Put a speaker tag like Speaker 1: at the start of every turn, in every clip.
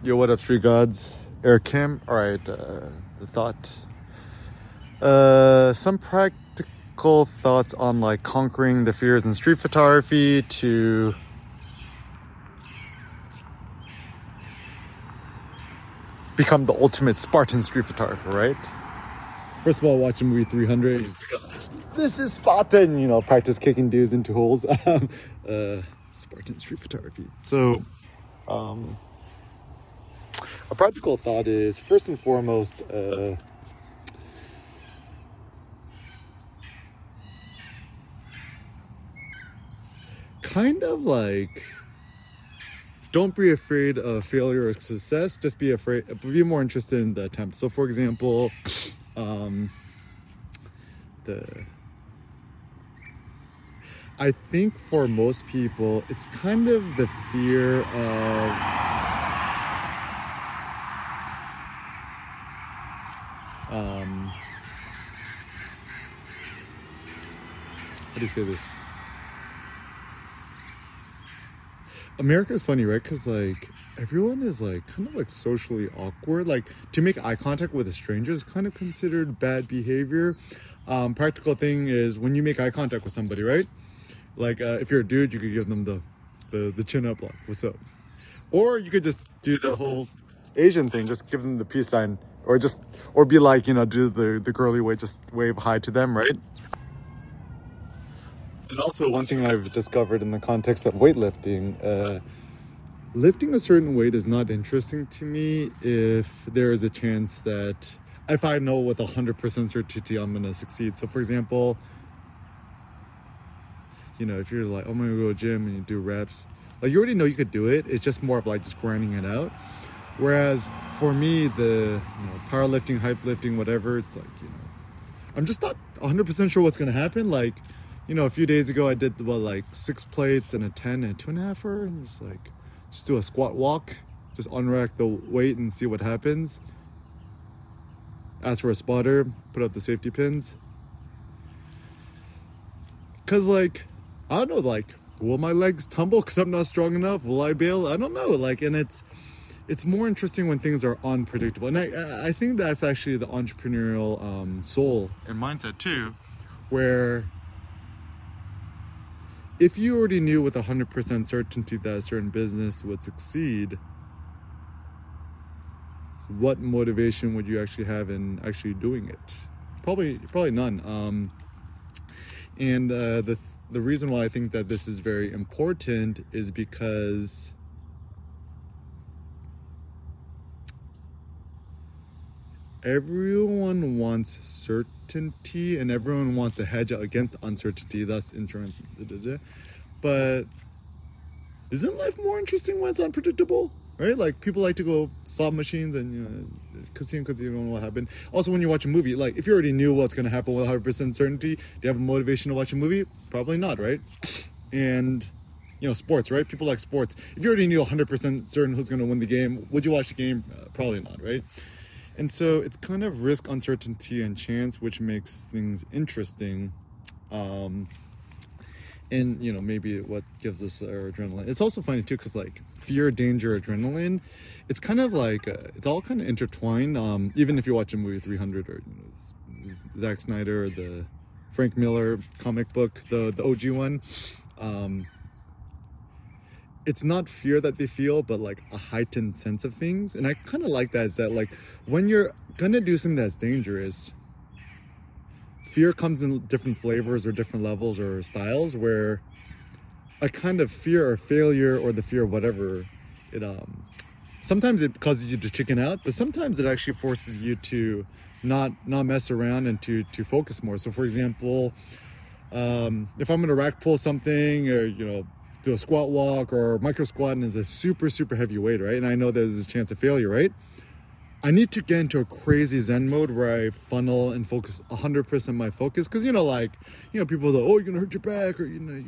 Speaker 1: Yo, what up, Street Gods? Eric Kim. All right, uh, the thought. Uh, some practical thoughts on like conquering the fears in street photography to become the ultimate Spartan street photographer, right? First of all, watch the movie 300. This is Spartan, you know, practice kicking dudes into holes. Um, uh, Spartan street photography. So, um, a practical thought is first and foremost, uh, kind of like don't be afraid of failure or success just be afraid be more interested in the attempt. So for example um the i think for most people it's kind of the fear of um how do you say this America is funny, right? Because like everyone is like kind of like socially awkward. Like to make eye contact with a stranger is kind of considered bad behavior. Um, practical thing is when you make eye contact with somebody, right? Like uh, if you're a dude, you could give them the the, the chin up, like "What's up?" Or you could just do the whole Asian thing, just give them the peace sign, or just or be like you know do the the girly way, just wave hi to them, right? And also, one thing I've discovered in the context of weightlifting, uh, lifting a certain weight is not interesting to me if there is a chance that, if I know with 100% certainty I'm going to succeed. So, for example, you know, if you're like, oh, I'm going to go to gym and you do reps, like you already know you could do it. It's just more of like just grinding it out. Whereas for me, the you know, powerlifting, hype lifting, whatever, it's like, you know, I'm just not 100% sure what's going to happen. Like, you know, a few days ago I did what like six plates and a ten and a two and a half hour, and just like just do a squat walk, just unrack the weight and see what happens. Ask for a spotter, put up the safety pins. Cause like, I don't know, like, will my legs tumble because I'm not strong enough? Will I bail? I don't know. Like, and it's it's more interesting when things are unpredictable, and I I think that's actually the entrepreneurial um, soul and mindset too, where if you already knew with 100% certainty that a certain business would succeed, what motivation would you actually have in actually doing it? Probably, probably none. Um, and uh, the the reason why I think that this is very important is because everyone wants certainty and everyone wants to hedge against uncertainty, thus insurance. Da, da, da. But isn't life more interesting when it's unpredictable? Right? Like people like to go slot machines and you know casino because you don't know what happened. Also, when you watch a movie, like if you already knew what's going to happen with 100% certainty, do you have a motivation to watch a movie? Probably not, right? And you know, sports, right? People like sports. If you already knew 100% certain who's going to win the game, would you watch the game? Uh, probably not, right? And so it's kind of risk, uncertainty, and chance, which makes things interesting. Um, and you know maybe what gives us our adrenaline it's also funny too because like fear danger adrenaline it's kind of like uh, it's all kind of intertwined um, even if you watch a movie 300 or you know, Zack Snyder or the Frank Miller comic book the the OG one um, it's not fear that they feel but like a heightened sense of things. And I kind of like that is that like when you're gonna do something that's dangerous fear comes in different flavors or different levels or styles where a kind of fear or failure or the fear of whatever it um sometimes it causes you to chicken out but sometimes it actually forces you to not not mess around and to to focus more. So for example um if i'm gonna rack pull something or you know do a squat walk or micro squat and it's a super super heavy weight right and i know there's a chance of failure right I need to get into a crazy Zen mode where I funnel and focus 100% my focus. Because, you know, like, you know, people go, oh, you're to hurt your back or, you know,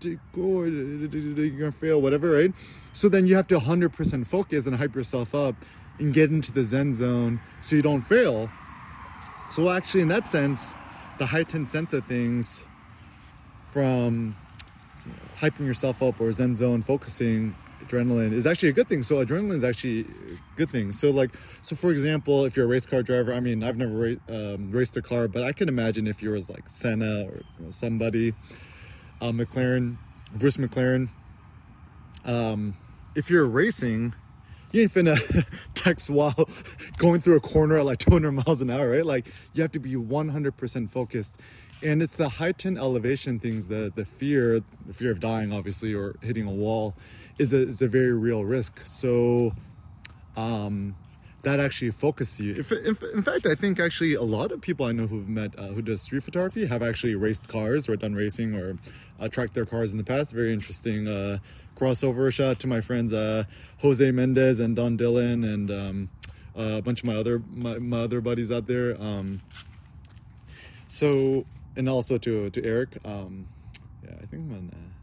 Speaker 1: you're to fail, whatever, right? So then you have to 100% focus and hype yourself up and get into the Zen zone so you don't fail. So, actually, in that sense, the heightened sense of things from hyping yourself up or Zen zone focusing adrenaline is actually a good thing. So adrenaline is actually a good thing. So like, so for example, if you're a race car driver, I mean, I've never ra- um, raced a car, but I can imagine if you was like Senna or you know, somebody, uh, McLaren, Bruce McLaren. Um, if you're racing, you ain't finna text while going through a corner at like 200 miles an hour, right? Like you have to be 100% focused. And it's the heightened elevation things, the the fear, the fear of dying, obviously, or hitting a wall, is a is a very real risk. So, um, that actually focuses you. If, if, in fact, I think actually a lot of people I know who've met uh, who does street photography have actually raced cars or done racing or uh, tracked their cars in the past. Very interesting uh, crossover. Shout out to my friends uh, Jose Mendez and Don Dillon and um, a bunch of my other my, my other buddies out there. Um, so and also to to Eric. Um, yeah, I think I'm on. Uh,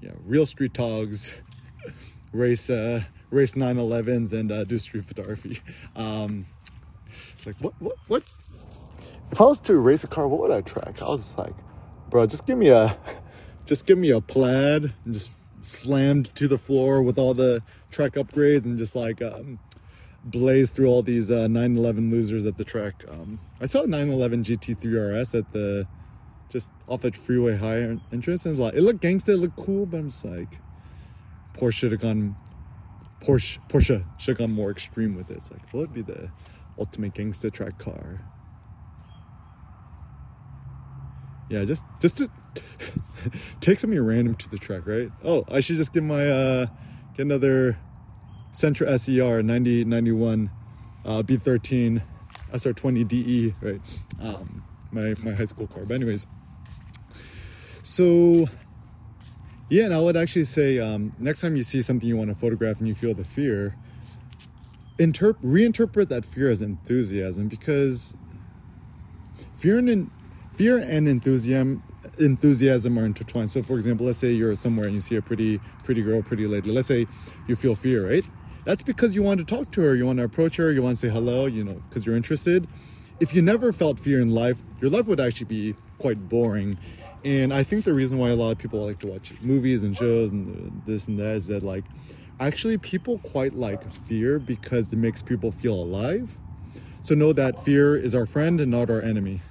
Speaker 1: yeah, real street togs race uh, race 911s and uh, do street photography. Um, like what what what? If I was to race a car, what would I track? I was just like, bro, just give me a just give me a plaid and just slammed to the floor with all the track upgrades and just like um, blaze through all these uh, 911 losers at the track. Um, I saw a 911 GT3 RS at the just off at Freeway High entrance, and it, like, it looked gangster, it looked cool, but I'm just like, Porsche should have gone. Porsche Porsche should have gone more extreme with it. It's like, what would be the ultimate gangster track car? Yeah, just just to take something random to the track, right? Oh, I should just get my uh get another Sentra SER 9091 uh, B13 SR20 DE, right? Um, my my high school car. But anyways, so yeah, and I would actually say um, next time you see something you want to photograph and you feel the fear, interp- reinterpret that fear as enthusiasm because fear and fear and enthusiasm enthusiasm are intertwined. So, for example, let's say you're somewhere and you see a pretty pretty girl, pretty lady. Let's say you feel fear, right? That's because you want to talk to her, you want to approach her, you want to say hello, you know, because you're interested. If you never felt fear in life, your life would actually be quite boring. And I think the reason why a lot of people like to watch movies and shows and this and that is that like actually people quite like fear because it makes people feel alive. So know that fear is our friend and not our enemy.